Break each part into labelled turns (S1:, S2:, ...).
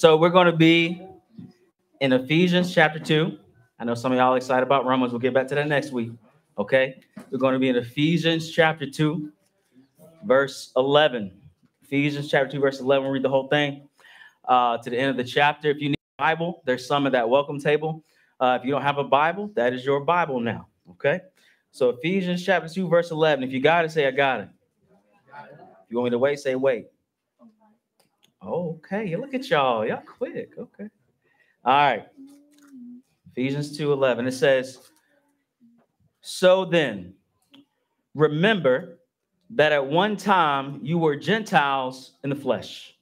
S1: So we're going to be in Ephesians chapter 2. I know some of y'all excited about Romans. We'll get back to that next week. Okay. We're going to be in Ephesians chapter 2, verse 11. Ephesians chapter 2, verse 11. We'll read the whole thing uh, to the end of the chapter. If you need a Bible, there's some at that welcome table. Uh, if you don't have a Bible, that is your Bible now. Okay. So Ephesians chapter 2, verse 11. If you got it, say, I got it. If you want me to wait, say, wait. Okay, look at y'all. Y'all quick. Okay. All right. Ephesians 2 11. It says, So then, remember that at one time you were Gentiles in the flesh,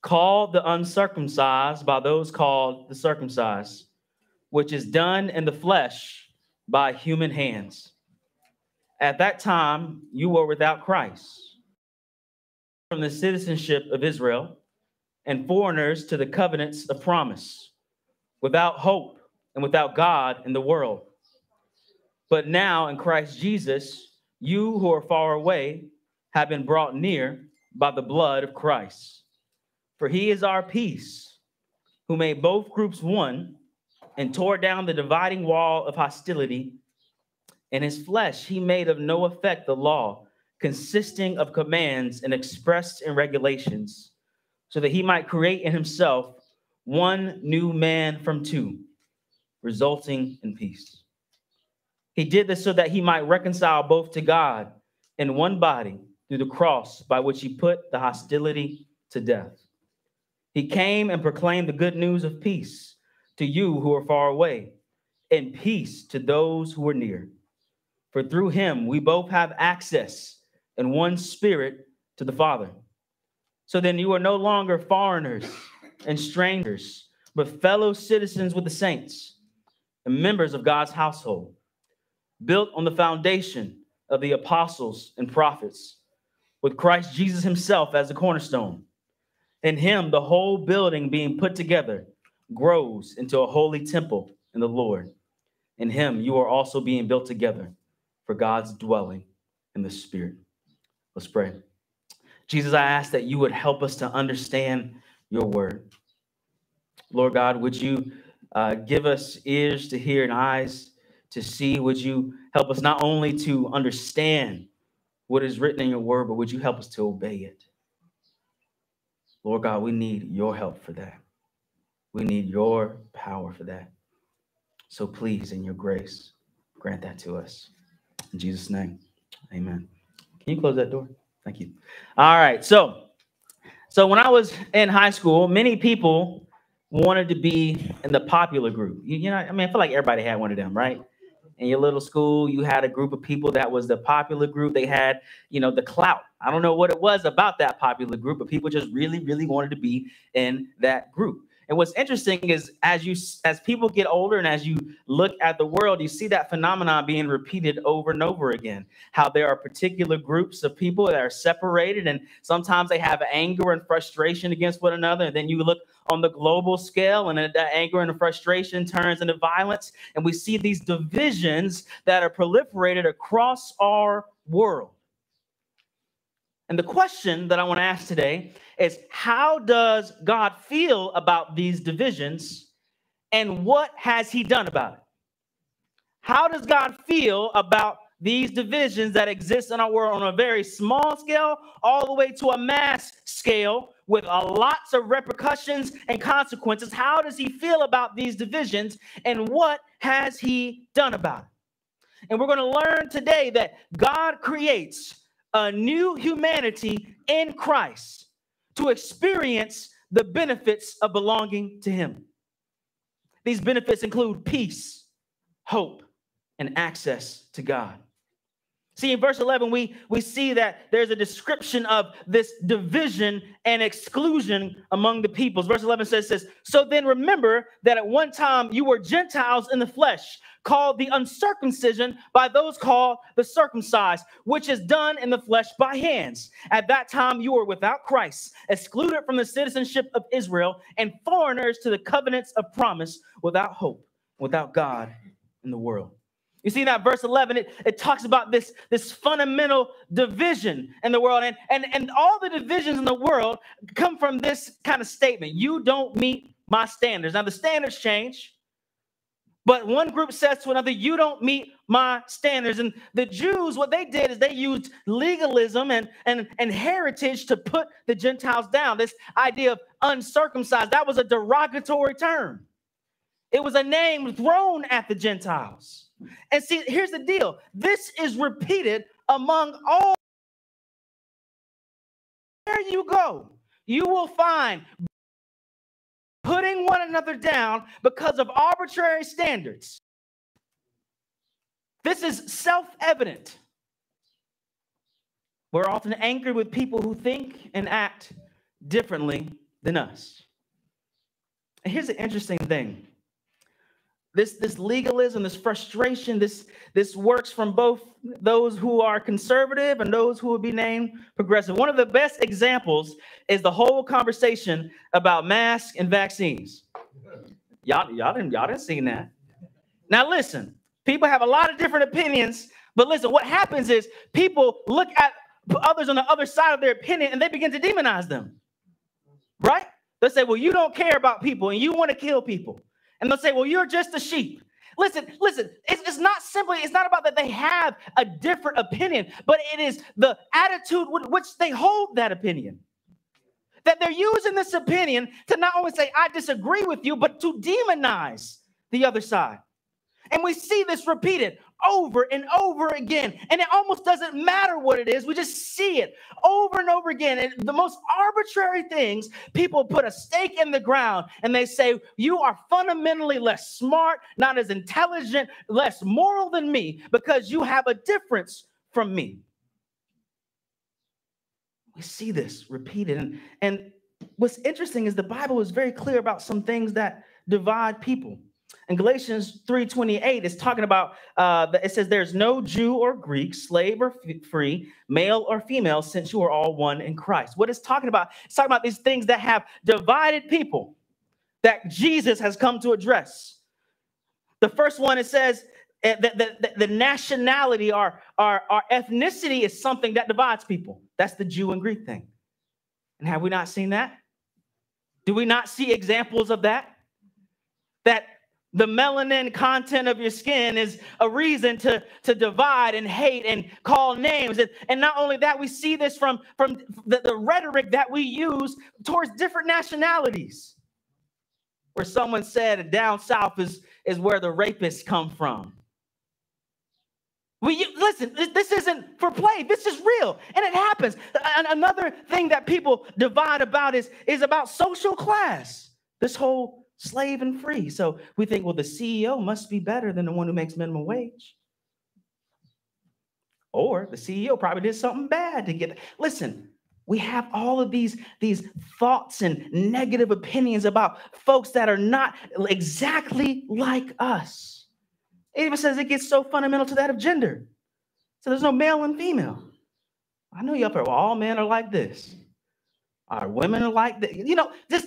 S1: called the uncircumcised by those called the circumcised, which is done in the flesh by human hands. At that time, you were without Christ from the citizenship of Israel and foreigners to the covenants of promise, without hope and without God in the world. But now in Christ Jesus, you who are far away have been brought near by the blood of Christ. For he is our peace, who made both groups one and tore down the dividing wall of hostility. In his flesh, he made of no effect the law consisting of commands and expressed in regulations, so that he might create in himself one new man from two, resulting in peace. He did this so that he might reconcile both to God in one body through the cross by which he put the hostility to death. He came and proclaimed the good news of peace to you who are far away, and peace to those who are near. For through him we both have access and one spirit to the Father. So then you are no longer foreigners and strangers, but fellow citizens with the saints and members of God's household, built on the foundation of the apostles and prophets, with Christ Jesus himself as the cornerstone. In him, the whole building being put together grows into a holy temple in the Lord. In him, you are also being built together for God's dwelling in the Spirit. Let's pray. Jesus, I ask that you would help us to understand your word. Lord God, would you uh, give us ears to hear and eyes to see? Would you help us not only to understand what is written in your word, but would you help us to obey it? Lord God, we need your help for that. We need your power for that. So please, in your grace, grant that to us. In Jesus' name, amen. Can you close that door? Thank you. All right. So, so when I was in high school, many people wanted to be in the popular group. You, you know, I mean, I feel like everybody had one of them, right? In your little school, you had a group of people that was the popular group. They had, you know, the clout. I don't know what it was about that popular group, but people just really, really wanted to be in that group. And what's interesting is as you as people get older and as you look at the world, you see that phenomenon being repeated over and over again. How there are particular groups of people that are separated, and sometimes they have anger and frustration against one another. And then you look on the global scale, and that anger and frustration turns into violence. And we see these divisions that are proliferated across our world. And the question that I want to ask today is how does God feel about these divisions and what has he done about it? How does God feel about these divisions that exist in our world on a very small scale all the way to a mass scale with a lots of repercussions and consequences? How does he feel about these divisions and what has he done about it? And we're going to learn today that God creates a new humanity in Christ to experience the benefits of belonging to Him. These benefits include peace, hope, and access to God. See, in verse 11, we, we see that there's a description of this division and exclusion among the peoples. Verse 11 says, says, So then remember that at one time you were Gentiles in the flesh, called the uncircumcision by those called the circumcised, which is done in the flesh by hands. At that time you were without Christ, excluded from the citizenship of Israel, and foreigners to the covenants of promise, without hope, without God in the world. You see that verse 11, it, it talks about this, this fundamental division in the world. And, and, and all the divisions in the world come from this kind of statement you don't meet my standards. Now, the standards change, but one group says to another, You don't meet my standards. And the Jews, what they did is they used legalism and, and, and heritage to put the Gentiles down. This idea of uncircumcised, that was a derogatory term. It was a name thrown at the Gentiles. And see, here's the deal this is repeated among all. Where you go, you will find putting one another down because of arbitrary standards. This is self evident. We're often angry with people who think and act differently than us. And here's an interesting thing this this legalism this frustration this this works from both those who are conservative and those who would be named progressive. One of the best examples is the whole conversation about masks and vaccines. Y'all y'all didn't y'all didn't see that. Now listen people have a lot of different opinions but listen what happens is people look at others on the other side of their opinion and they begin to demonize them right? They say well you don't care about people and you want to kill people and they'll say, well, you're just a sheep. Listen, listen, it's, it's not simply, it's not about that they have a different opinion, but it is the attitude with which they hold that opinion. That they're using this opinion to not only say, I disagree with you, but to demonize the other side. And we see this repeated over and over again. And it almost doesn't matter what it is. We just see it over and over again. And the most arbitrary things, people put a stake in the ground and they say, You are fundamentally less smart, not as intelligent, less moral than me because you have a difference from me. We see this repeated. And, and what's interesting is the Bible is very clear about some things that divide people. In Galatians 3:28, it's talking about uh, it says there's no Jew or Greek, slave or free, male or female, since you are all one in Christ. What it's talking about, it's talking about these things that have divided people that Jesus has come to address. The first one it says eh, that the, the, the nationality or our, our ethnicity is something that divides people. That's the Jew and Greek thing. And have we not seen that? Do we not see examples of that? That the melanin content of your skin is a reason to, to divide and hate and call names. And, and not only that, we see this from, from the, the rhetoric that we use towards different nationalities. Where someone said down south is, is where the rapists come from. We listen, this isn't for play. This is real. And it happens. Another thing that people divide about is, is about social class. This whole slave and free. So we think, well, the CEO must be better than the one who makes minimum wage. Or the CEO probably did something bad to get. Listen, we have all of these, these thoughts and negative opinions about folks that are not exactly like us. It even says it gets so fundamental to that of gender. So there's no male and female. I know you up well, all men are like this. Our women are like this. You know, just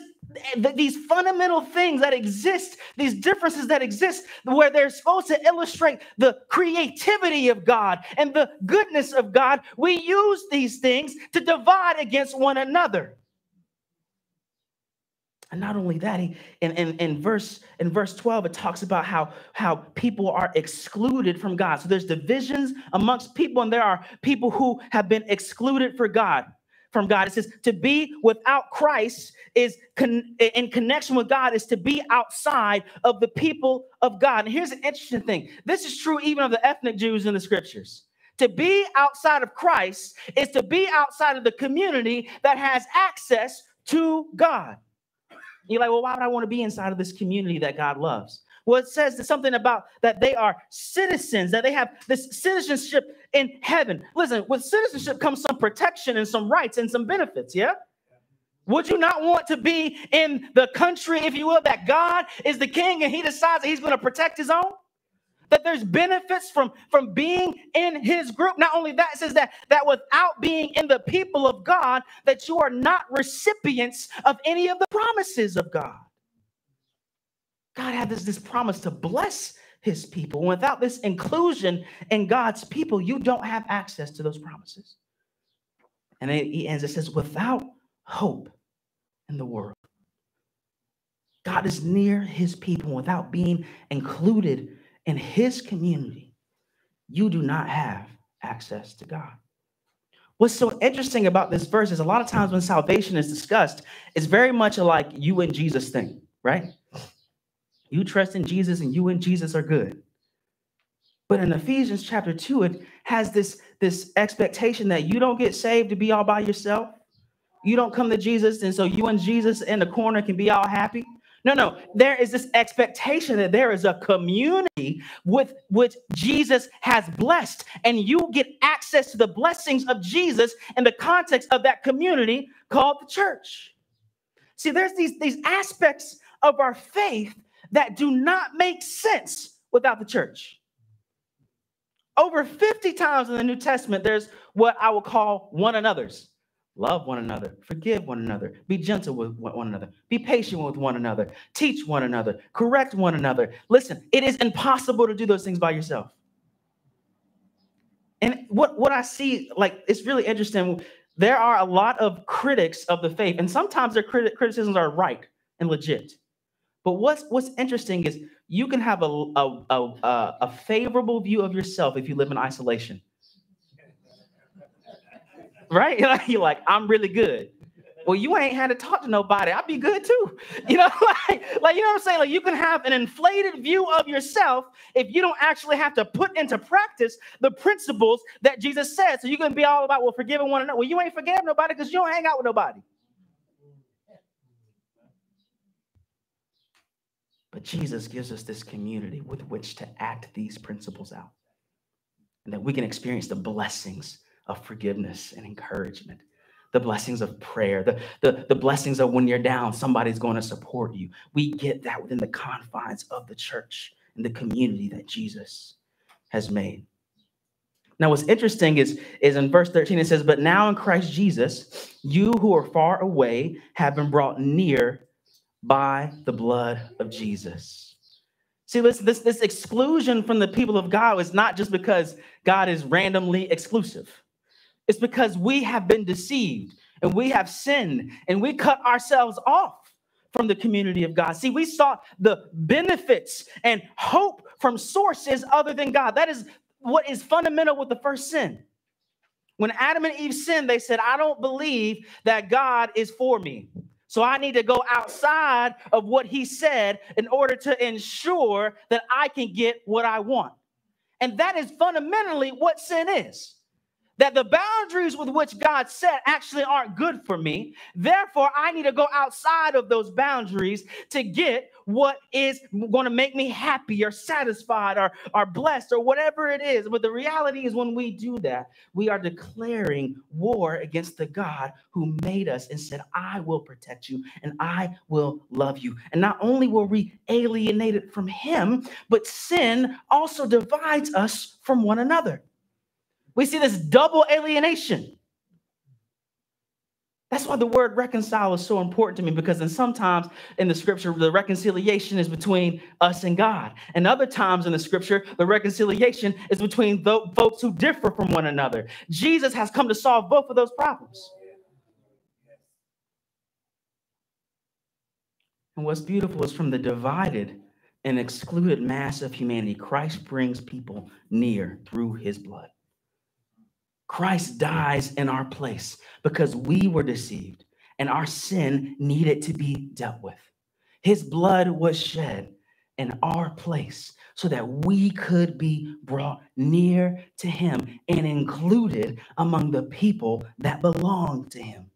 S1: these fundamental things that exist, these differences that exist, where they're supposed to illustrate the creativity of God and the goodness of God, we use these things to divide against one another. And not only that, he, in, in, in, verse, in verse 12, it talks about how, how people are excluded from God. So there's divisions amongst people, and there are people who have been excluded for God from God. It says to be without Christ is con- in connection with God is to be outside of the people of God. And here's an interesting thing. This is true even of the ethnic Jews in the scriptures. To be outside of Christ is to be outside of the community that has access to God. You're like, well, why would I want to be inside of this community that God loves? Well, it says something about that they are citizens, that they have this citizenship in heaven. Listen, with citizenship comes some protection and some rights and some benefits, yeah? Would you not want to be in the country, if you will, that God is the king and he decides that he's going to protect his own? That there's benefits from, from being in his group. Not only that, says that, that without being in the people of God, that you are not recipients of any of the promises of God. God had this, this promise to bless his people. Without this inclusion in God's people, you don't have access to those promises. And it ends, it says, without hope in the world. God is near his people without being included in his community. You do not have access to God. What's so interesting about this verse is a lot of times when salvation is discussed, it's very much like you and Jesus thing, right? You trust in Jesus and you and Jesus are good. But in Ephesians chapter 2, it has this, this expectation that you don't get saved to be all by yourself. You don't come to Jesus, and so you and Jesus in the corner can be all happy. No, no, there is this expectation that there is a community with which Jesus has blessed, and you get access to the blessings of Jesus in the context of that community called the church. See, there's these, these aspects of our faith that do not make sense without the church. Over 50 times in the New Testament, there's what I will call one another's. Love one another, forgive one another, be gentle with one another, be patient with one another, teach one another, correct one another. Listen, it is impossible to do those things by yourself. And what, what I see, like, it's really interesting. There are a lot of critics of the faith, and sometimes their criti- criticisms are right and legit. But what's what's interesting is you can have a, a, a, a favorable view of yourself if you live in isolation right? You're like, I'm really good. Well, you ain't had to talk to nobody. I'd be good too. You know, like, like you know what I'm saying? Like you can have an inflated view of yourself if you don't actually have to put into practice the principles that Jesus said. So you can be all about well, forgiving one another. Well, you ain't forgive nobody because you don't hang out with nobody. But Jesus gives us this community with which to act these principles out. And that we can experience the blessings of forgiveness and encouragement, the blessings of prayer, the, the, the blessings of when you're down, somebody's going to support you. We get that within the confines of the church and the community that Jesus has made. Now, what's interesting is, is in verse 13, it says, But now in Christ Jesus, you who are far away have been brought near by the blood of Jesus. See, this, this, this exclusion from the people of God is not just because God is randomly exclusive. It's because we have been deceived and we have sinned and we cut ourselves off from the community of God. See, we sought the benefits and hope from sources other than God. That is what is fundamental with the first sin. When Adam and Eve sinned, they said, I don't believe that God is for me. So I need to go outside of what he said in order to ensure that I can get what I want. And that is fundamentally what sin is that the boundaries with which God set actually aren't good for me. Therefore, I need to go outside of those boundaries to get what is going to make me happy or satisfied or, or blessed or whatever it is. But the reality is, when we do that, we are declaring war against the God who made us and said, I will protect you and I will love you. And not only were we alienated from Him, but sin also divides us from one another. We see this double alienation. That's why the word reconcile is so important to me because then sometimes in the scripture, the reconciliation is between us and God. And other times in the scripture, the reconciliation is between those folks who differ from one another. Jesus has come to solve both of those problems. And what's beautiful is from the divided and excluded mass of humanity, Christ brings people near through his blood. Christ dies in our place because we were deceived and our sin needed to be dealt with. His blood was shed in our place so that we could be brought near to him and included among the people that belong to him.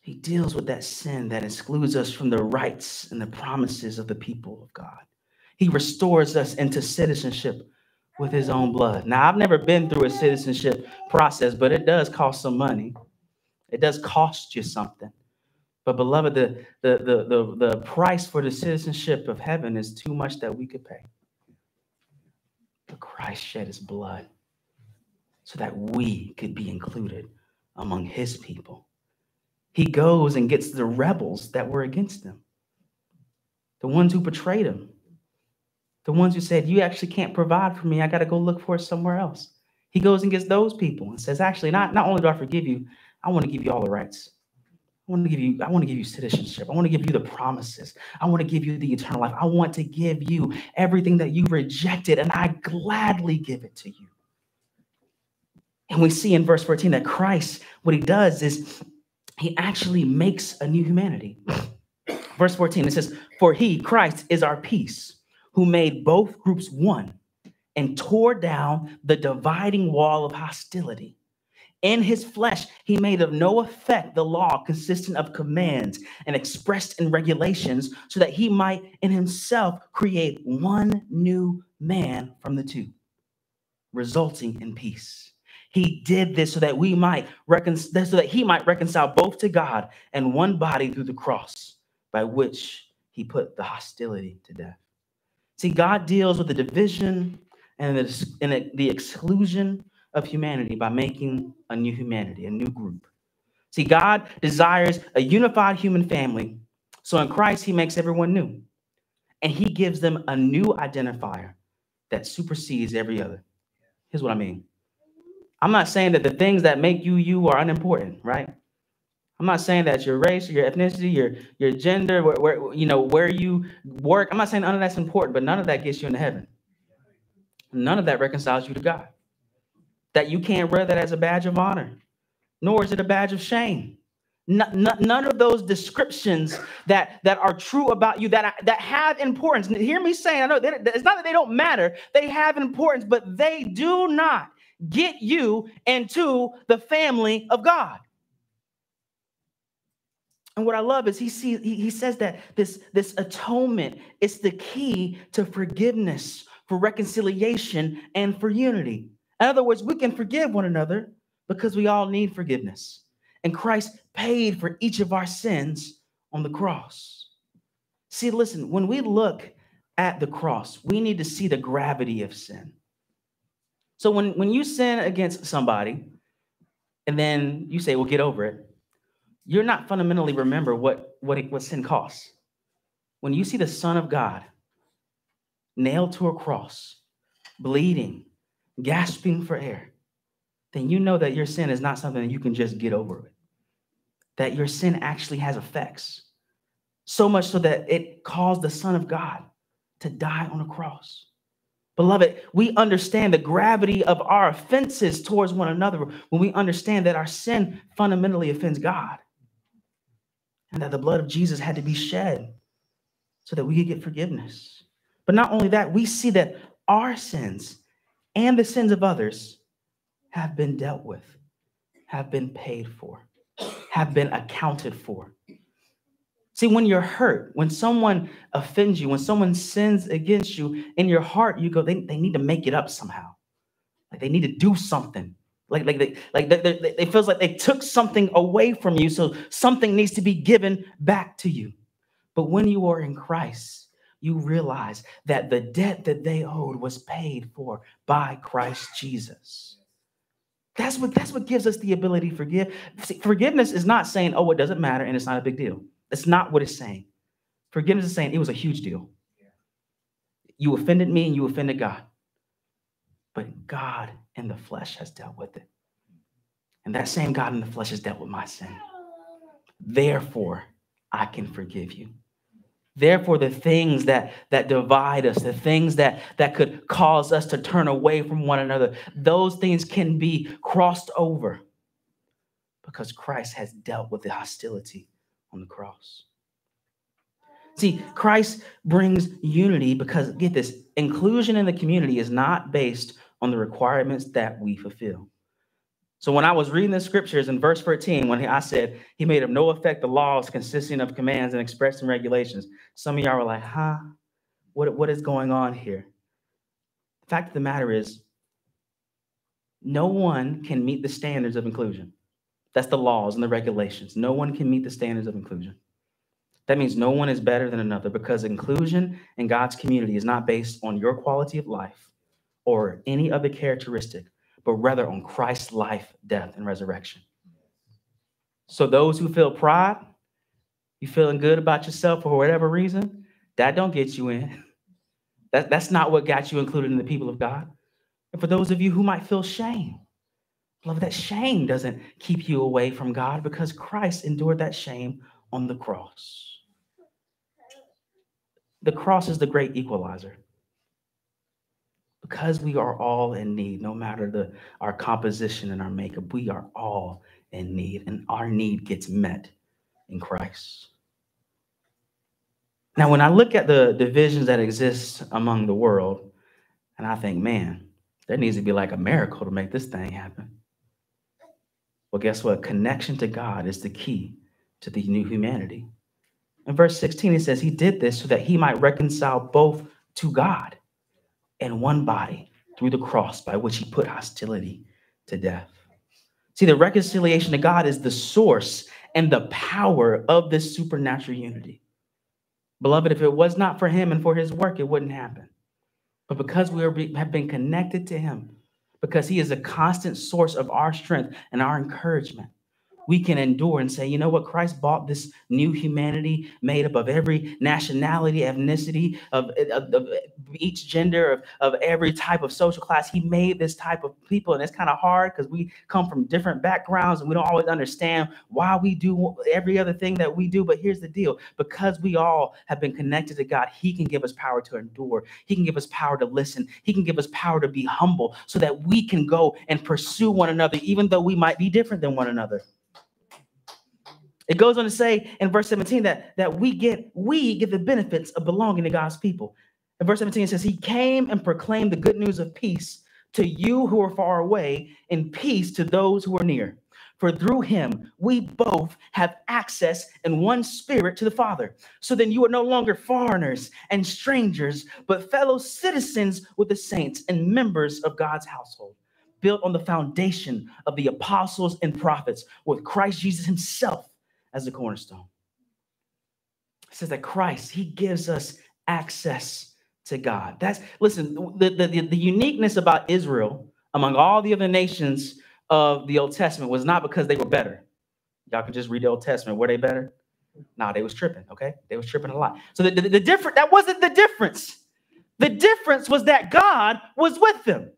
S1: He deals with that sin that excludes us from the rights and the promises of the people of God. He restores us into citizenship with his own blood. Now, I've never been through a citizenship process, but it does cost some money. It does cost you something. But beloved, the, the, the, the, the price for the citizenship of heaven is too much that we could pay. But Christ shed his blood so that we could be included among his people. He goes and gets the rebels that were against him, the ones who betrayed him, The ones who said, You actually can't provide for me. I got to go look for it somewhere else. He goes and gets those people and says, Actually, not, not only do I forgive you, I want to give you all the rights. I want to give you, I want to give you citizenship. I want to give you the promises. I want to give you the eternal life. I want to give you everything that you rejected, and I gladly give it to you. And we see in verse 14 that Christ, what he does is he actually makes a new humanity. Verse 14, it says, For he, Christ, is our peace, who made both groups one and tore down the dividing wall of hostility. In his flesh, he made of no effect the law consistent of commands and expressed in regulations, so that he might in himself create one new man from the two, resulting in peace. He did this so that we might recon- so that he might reconcile both to God and one body through the cross, by which he put the hostility to death. See, God deals with the division and the, and the exclusion of humanity by making a new humanity, a new group. See, God desires a unified human family. So in Christ, he makes everyone new. And he gives them a new identifier that supersedes every other. Here's what I mean I'm not saying that the things that make you you are unimportant, right? I'm not saying that your race, your ethnicity, your your gender, where, where you know where you work. I'm not saying none of that's important, but none of that gets you into heaven. None of that reconciles you to God. That you can't wear that as a badge of honor, nor is it a badge of shame. none of those descriptions that, that are true about you that, that have importance. Hear me saying, I know it's not that they don't matter, they have importance, but they do not get you into the family of God. And what I love is he sees he, says that this, this atonement is the key to forgiveness, for reconciliation, and for unity. In other words, we can forgive one another because we all need forgiveness. And Christ paid for each of our sins on the cross. See, listen, when we look at the cross, we need to see the gravity of sin. So when, when you sin against somebody and then you say, well, get over it, you're not fundamentally remember what, what, it, what sin costs. When you see the Son of God nailed to a cross, bleeding, gasping for air, then you know that your sin is not something that you can just get over with. That your sin actually has effects. So much so that it caused the Son of God to die on a cross. Beloved, we understand the gravity of our offenses towards one another when we understand that our sin fundamentally offends God and that the blood of Jesus had to be shed so that we could get forgiveness. But not only that, we see that our sins and the sins of others have been dealt with, have been paid for, have been accounted for. See, when you're hurt, when someone offends you, when someone sins against you, in your heart, you go, they, they need to make it up somehow. Like they need to do something. Like, like they like they, they, they feels like they took something away from you. So something needs to be given back to you. But when you are in Christ, you realize that the debt that they owed was paid for by Christ Jesus. That's what that's what gives us the ability to forgive. See, forgiveness is not saying, oh, it doesn't matter and it's not a big deal. That's not what it's saying. Forgiveness is saying it was a huge deal. You offended me and you offended God. But God in the flesh has dealt with it. And that same God in the flesh has dealt with my sin. Therefore, I can forgive you. Therefore, the things that, that divide us, the things that, that could cause us to turn away from one another, those things can be crossed over because Christ has dealt with the hostility on the cross. See, Christ brings unity because, get this, inclusion in the community is not based on the requirements that we fulfill. So when I was reading the scriptures in verse 13, when I said he made of no effect the laws consisting of commands and expressed in regulations, some of y'all were like, huh? What, what is going on here? The fact of the matter is, no one can meet the standards of inclusion. That's the laws and the regulations. No one can meet the standards of inclusion. That means no one is better than another because inclusion in God's community is not based on your quality of life or any other characteristic, but rather on Christ's life, death, and resurrection. So those who feel pride, you feeling good about yourself for whatever reason, that don't get you in. That, that's not what got you included in the people of God. And for those of you who might feel shame, love that shame doesn't keep you away from God because Christ endured that shame on the cross. The cross is the great equalizer. Because we are all in need, no matter the our composition and our makeup, we are all in need, and our need gets met in Christ. Now, when I look at the divisions that exist among the world, and I think, man, there needs to be like a miracle to make this thing happen. Well, guess what? Connection to God is the key to the new humanity. In verse 16, it says, He did this so that He might reconcile both to God in one body through the cross by which He put hostility to death. See, the reconciliation to God is the source and the power of this supernatural unity. Beloved, if it was not for him and for his work, it wouldn't happen. But because we are, have been connected to him, because he is a constant source of our strength and our encouragement, we can endure and say, you know what? Christ bought this new humanity made up of every nationality, ethnicity, of, eh, of, of eh, each gender, of, of every type of social class. He made this type of people. And it's kind of hard because we come from different backgrounds and we don't always understand why we do every other thing that we do. But here's the deal because we all have been connected to God, He can give us power to endure, He can give us power to listen, He can give us power to be humble so that we can go and pursue one another, even though we might be different than one another. It goes on to say in verse 17 that, that we get we get the benefits of belonging to God's people. In verse 17 it says, He came and proclaimed the good news of peace to you who are far away, and peace to those who are near. For through him we both have access in one spirit to the Father. So then you are no longer foreigners and strangers, but fellow citizens with the saints and members of God's household, built on the foundation of the apostles and prophets, with Christ Jesus himself as the cornerstone. It says that Christ, he gives us access to God. That's listen, the, the, the uniqueness about Israel among all the other nations of the Old Testament was not because they were better. Y'all can just read the Old Testament. Were they better? No, they was tripping, okay? They was tripping a lot. So the, the, the different that wasn't the difference. The difference was that God was with them.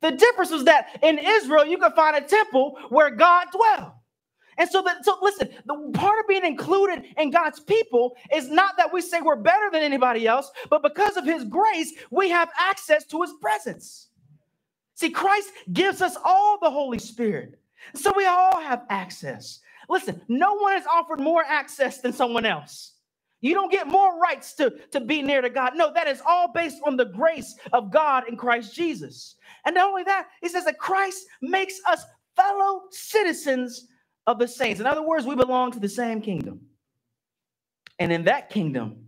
S1: The difference was that in Israel, you could find a temple where God dwelled. And so that so listen, the part of being included in God's people is not that we say we're better than anybody else, but because of his grace, we have access to his presence. See, Christ gives us all the Holy Spirit. So we all have access. Listen, no one is offered more access than someone else. You don't get more rights to, to be near to God. No, that is all based on the grace of God in Christ Jesus. And not only that, he says that Christ makes us fellow citizens of the saints. In other words, we belong to the same kingdom. And in that kingdom,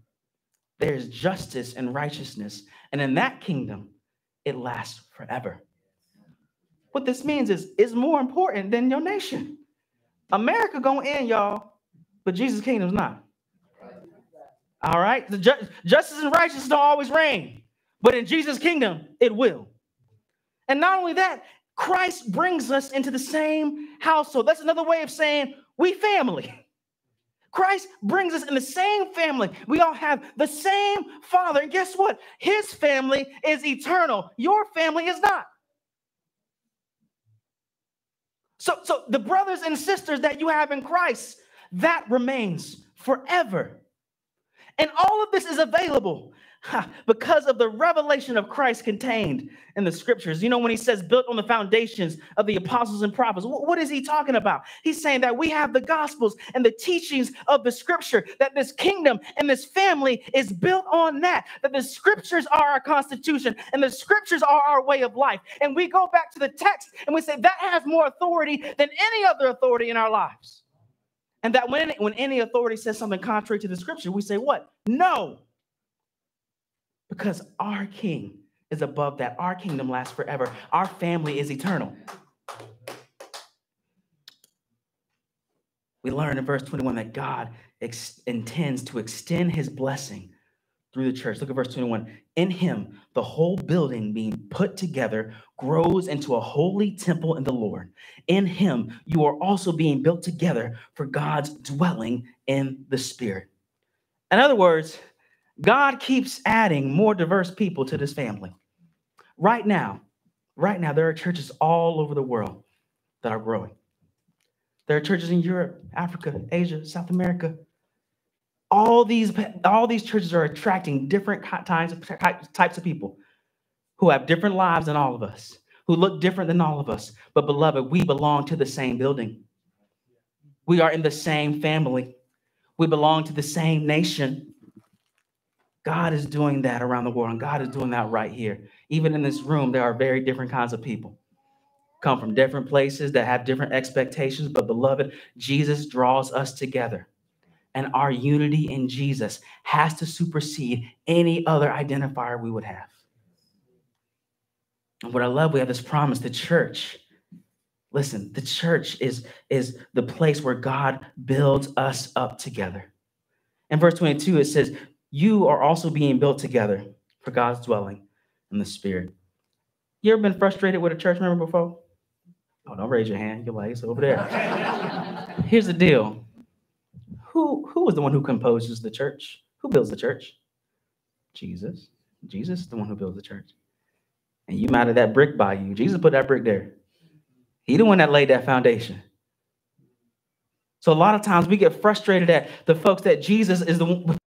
S1: there's justice and righteousness. And in that kingdom, it lasts forever. What this means is it's more important than your nation. America gonna end, y'all, but Jesus' kingdom's not. All right, the ju- justice and righteousness don't always reign, but in Jesus' kingdom, it will. And not only that, Christ brings us into the same household. That's another way of saying we family. Christ brings us in the same family. We all have the same father. And guess what? His family is eternal. Your family is not. So, so the brothers and sisters that you have in Christ, that remains forever. And all of this is available because of the revelation of Christ contained in the scriptures. You know, when he says built on the foundations of the apostles and prophets, what is he talking about? He's saying that we have the gospels and the teachings of the scripture, that this kingdom and this family is built on that, that the scriptures are our constitution and the scriptures are our way of life. And we go back to the text and we say that has more authority than any other authority in our lives. And that when, when any authority says something contrary to the scripture, we say, what? No because our king is above that. Our kingdom lasts forever. Our family is eternal. We learn in verse 21 that God ex- intends to extend his blessing through the church. Look at verse 21. In him, the whole building being put together grows into a holy temple in the Lord. In him, you are also being built together for God's dwelling in the Spirit. In other words, God keeps adding more diverse people to this family. Right now, right now, there are churches all over the world that are growing. There are churches in Europe, Africa, Asia, South America. All these, all these churches are attracting different kinds of types of people who have different lives than all of us, who look different than all of us. But beloved, we belong to the same building. We are in the same family. We belong to the same nation. God is doing that around the world, and God is doing that right here. Even in this room, there are very different kinds of people come from different places that have different expectations. But, beloved, Jesus draws us together. And our unity in Jesus has to supersede any other identifier we would have. And what I love, we have this promise the church. Listen, the church is, is the place where God builds us up together. In verse 22, it says, You are also being built together for God's dwelling in the Spirit. You ever been frustrated with a church member before? Oh, don't raise your hand. You're like, it's over there. Here's the deal. Who who is the one who composes the church? Who builds the church? Jesus. Jesus is the one who builds the church. And you mounted that brick by you. Jesus put that brick there. He the one that laid that foundation. So a lot of times we get frustrated at the folks that Jesus is the one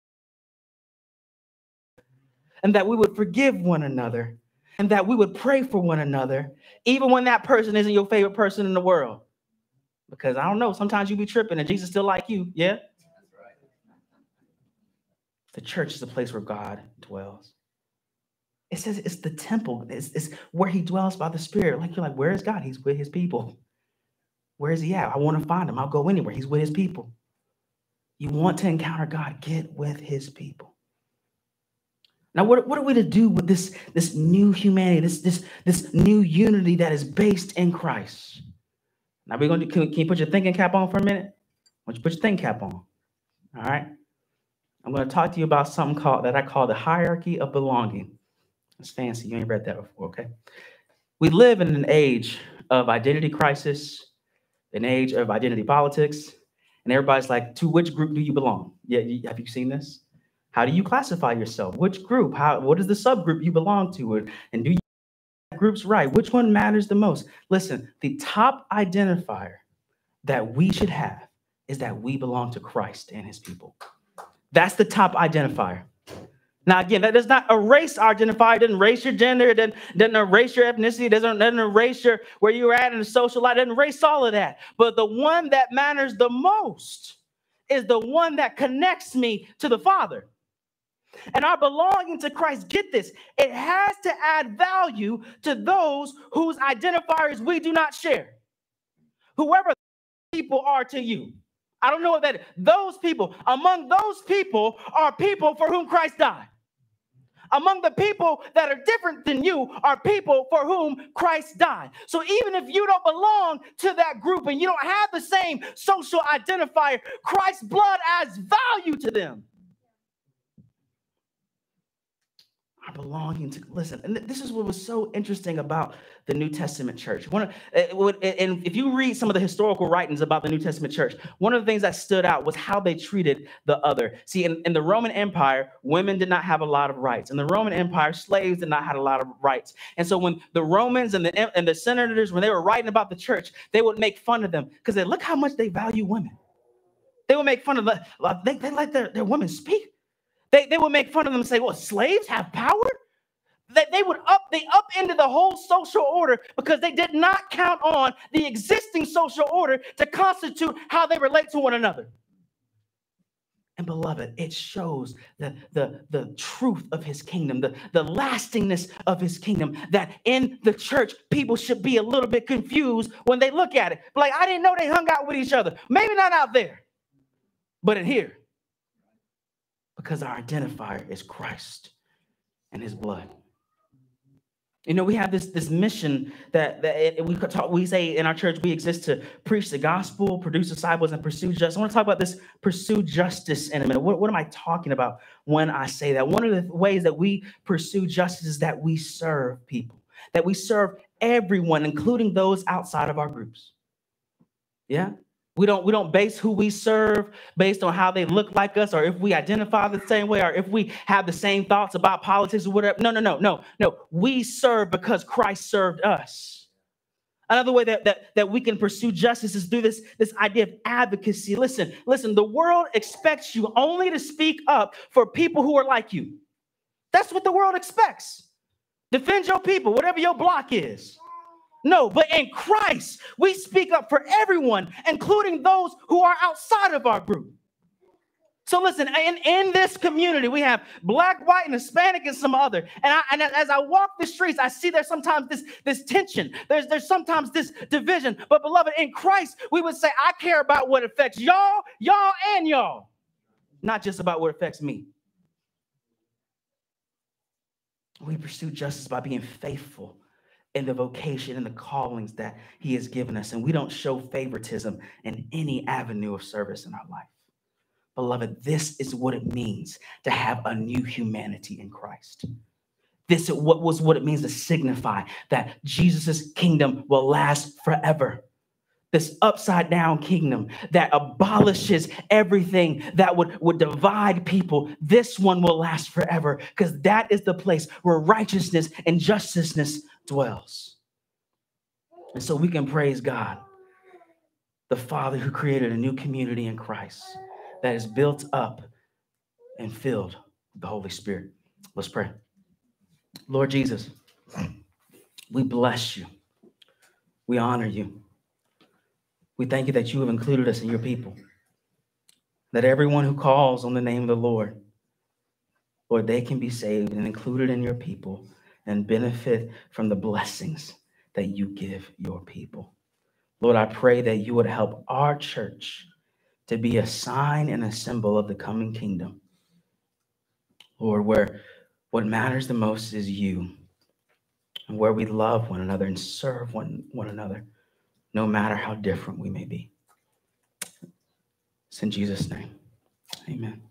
S1: and that we would forgive one another and that we would pray for one another, even when that person isn't your favorite person in the world. Because I don't know, sometimes you be tripping and Jesus still like you. Yeah. The church is the place where God dwells. It says it's the temple, it's, it's where he dwells by the Spirit. Like you're like, where is God? He's with his people. Where is he at? I want to find him. I'll go anywhere. He's with his people. You want to encounter God, get with his people. Now, what, what are we to do with this, this new humanity, this, this, this new unity that is based in Christ? Now, we're to, can, can you put your thinking cap on for a minute? Why don't you put your thinking cap on? All right. I'm going to talk to you about something called that I call the hierarchy of belonging. It's fancy. You ain't read that before, okay? We live in an age of identity crisis, an age of identity politics, and everybody's like, to which group do you belong? Yeah, have you seen this? How do you classify yourself? Which group? How what is the subgroup you belong to? And do you groups right? Which one matters the most? Listen, the top identifier that we should have is that we belong to Christ and his people. That's the top identifier. Now, again, that does not erase our identifier, it doesn't erase your gender, it doesn't, doesn't erase your ethnicity, it doesn't, doesn't erase your where you're at in the social life, doesn't erase all of that. But the one that matters the most is the one that connects me to the Father. And our belonging to Christ, get this, it has to add value to those whose identifiers we do not share. Whoever people are to you. I don't know what that is. Those people, among those people are people for whom Christ died. Among the people that are different than you are people for whom Christ died. So even if you don't belong to that group and you don't have the same social identifier, Christ's blood adds value to them. Our belonging to listen and this is what was so interesting about the new testament church. One of, eh, and if you read some of the historical writings about the new testament church one of the things that stood out was how they treated the other. See in, in the roman empire women did not have a lot of rights. In the roman empire slaves did not have a lot of rights. And so when the romans and the and the senators when they were writing about the church they would make fun of them because they look how much they value women. They would make fun of them they, they let their, their women speak they, they would make fun of them and say, well, slaves have power? That they would up, they upended the whole social order because they did not count on the existing social order to constitute how they relate to one another. And beloved, it shows the, the, the truth of his kingdom, the, the lastingness of his kingdom, that in the church, people should be a little bit confused when they look at it. Like, I didn't know they hung out with each other. Maybe not out there, but in here because our identifier is Christ and his blood. You know, we have this, this mission that, that we could talk, we say in our church, we exist to preach the gospel, produce disciples, and pursue justice. I want to talk about this pursue justice in a minute. What, what am I talking about when I say that? One of the ways that we pursue justice is that we serve people, that we serve everyone, including those outside of our groups. Yeah? We don't, we don't base who we serve based on how they look like us or if we identify the same way or if we have the same thoughts about politics or whatever. No, no, no, no, no. We serve because Christ served us. Another way that, that, that we can pursue justice is through this, this idea of advocacy. Listen, listen, the world expects you only to speak up for people who are like you. That's what the world expects. Defend your people, whatever your block is. No, but in Christ, we speak up for everyone, including those who are outside of our group. So listen, in, in this community, we have black, white, and Hispanic and some other. And, I, and as I walk the streets, I see there's sometimes this, this tension. There's, there's sometimes this division. But beloved, in Christ, we would say, I care about what affects y'all, y'all, and y'all. Not just about what affects me. We pursue justice by being faithful in the vocation and the callings that He has given us. And we don't show favoritism in any avenue of service in our life. Beloved, this is what it means to have a new humanity in Christ. This what was what it means to signify that Jesus' kingdom will last forever. This upside down kingdom that abolishes everything that would, would divide people. This one will last forever because that is the place where righteousness and justice dwells. And so we can praise God, the Father who created a new community in Christ that is built up and filled with the Holy Spirit. Let's pray. Lord Jesus, we bless you. We honor you. We thank you that you have included us in your people. That everyone who calls on the name of the Lord, Lord, they can be saved and included in your people and benefit from the blessings that you give your people. Lord, I pray that you would help our church to be a sign and a symbol of the coming kingdom. Lord, where what matters the most is you, and where we love one another and serve one, one another, no matter how different we may be. It's in Jesus' name. Amen.